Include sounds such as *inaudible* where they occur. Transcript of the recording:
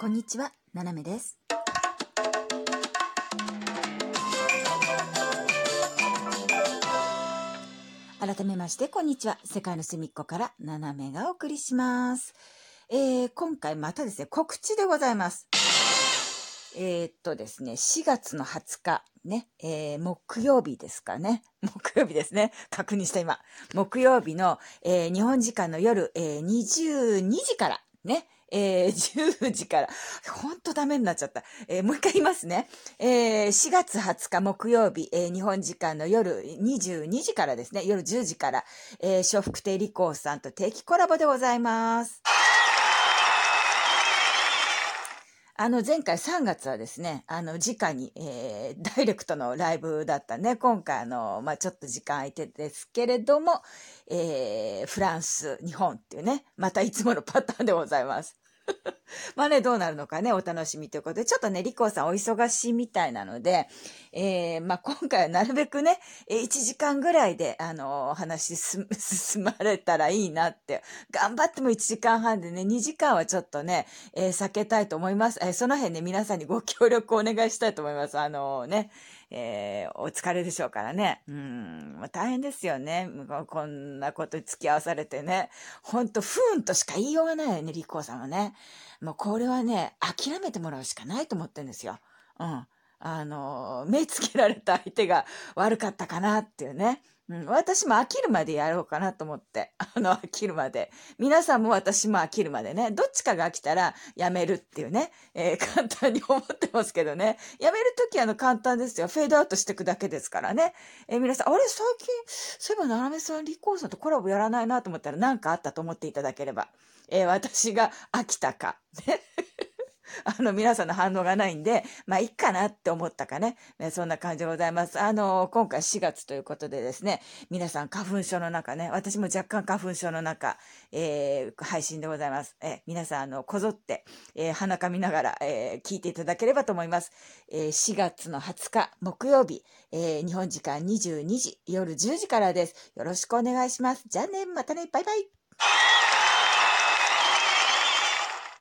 こんにちは、ななめです。改めまして、こんにちは。世界の隅っこから、ななめがお送りします。えー、今回またですね、告知でございます。えー、っとですね、4月の20日、ね、えー、木曜日ですかね。*laughs* 木曜日ですね。確認した今。木曜日の、えー日本時間の夜、えー22時から、ね、えー *laughs* 10時から、ほんとダメになっちゃった。えーもう一回言いますね。えー4月20日木曜日、えー日本時間の夜22時からですね、夜10時から、えー、笑福亭理子さんと定期コラボでございます。あの、前回3月はですね、あの、直に、えーダイレクトのライブだったね。今回、あの、まあ、ちょっと時間空いてですけれども、えーフランス、日本っていうね、またいつものパターンでございます。*laughs* まあね、どうなるのかね、お楽しみということで、ちょっとね、リコさんお忙しいみたいなので、えーまあ今回はなるべくね、1時間ぐらいで、あのお話 *laughs* 進まれたらいいなって、頑張っても1時間半でね、2時間はちょっとね、えー避けたいと思います。えーその辺ね、皆さんにご協力をお願いしたいと思います。あのね、えーお疲れでしょうからね。うん、まあ、大変ですよね。こんなこと付き合わされてね。ほんと、不運としか言いようがないよね、立候さんはね。もうこれはね、諦めてもらうしかないと思ってるんですよ。うん。あの、目つけられた相手が悪かったかなっていうね。うん、私も飽きるまでやろうかなと思って。*laughs* あの、飽きるまで。皆さんも私も飽きるまでね。どっちかが飽きたらやめるっていうね。えー *laughs* 簡単に思ってますけどね。やめるときあの簡単ですよ。フェードアウトしていくだけですからね。えー皆さん、あれ最近、そういえば、ななめさん、リコーさんとコラボやらないなと思ったら何かあったと思っていただければ。えー私が飽きたか。ね。*laughs* あの、皆さんの反応がないんで、まあ、いいかなって思ったかね。ねそんな感じでございます。あの、今回4月ということでですね、皆さん花粉症の中ね、私も若干花粉症の中、えー配信でございます。え皆さん、あの、こぞって、えー鼻かみながら、えー聞いていただければと思います。え4月の20日木曜日、え日本時間22時、夜10時からです。よろしくお願いします。じゃあね、またね、バイバイ。